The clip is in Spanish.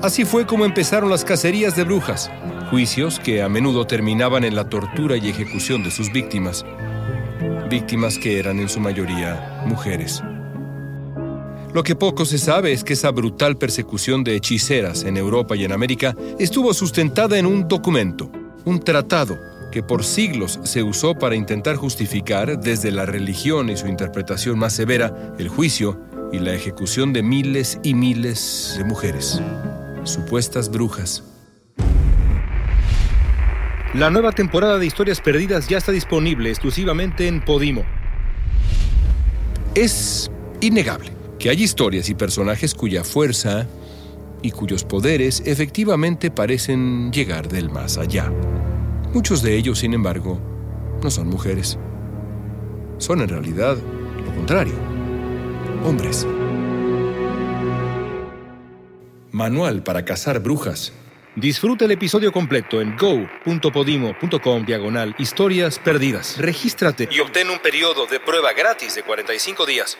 Así fue como empezaron las cacerías de brujas, juicios que a menudo terminaban en la tortura y ejecución de sus víctimas, víctimas que eran en su mayoría mujeres. Lo que poco se sabe es que esa brutal persecución de hechiceras en Europa y en América estuvo sustentada en un documento, un tratado que por siglos se usó para intentar justificar desde la religión y su interpretación más severa el juicio y la ejecución de miles y miles de mujeres, supuestas brujas. La nueva temporada de Historias Perdidas ya está disponible exclusivamente en Podimo. Es innegable que hay historias y personajes cuya fuerza y cuyos poderes efectivamente parecen llegar del más allá. Muchos de ellos, sin embargo, no son mujeres. Son en realidad lo contrario, hombres. Manual para cazar brujas. Disfruta el episodio completo en go.podimo.com diagonal historias perdidas. Regístrate y obtén un periodo de prueba gratis de 45 días.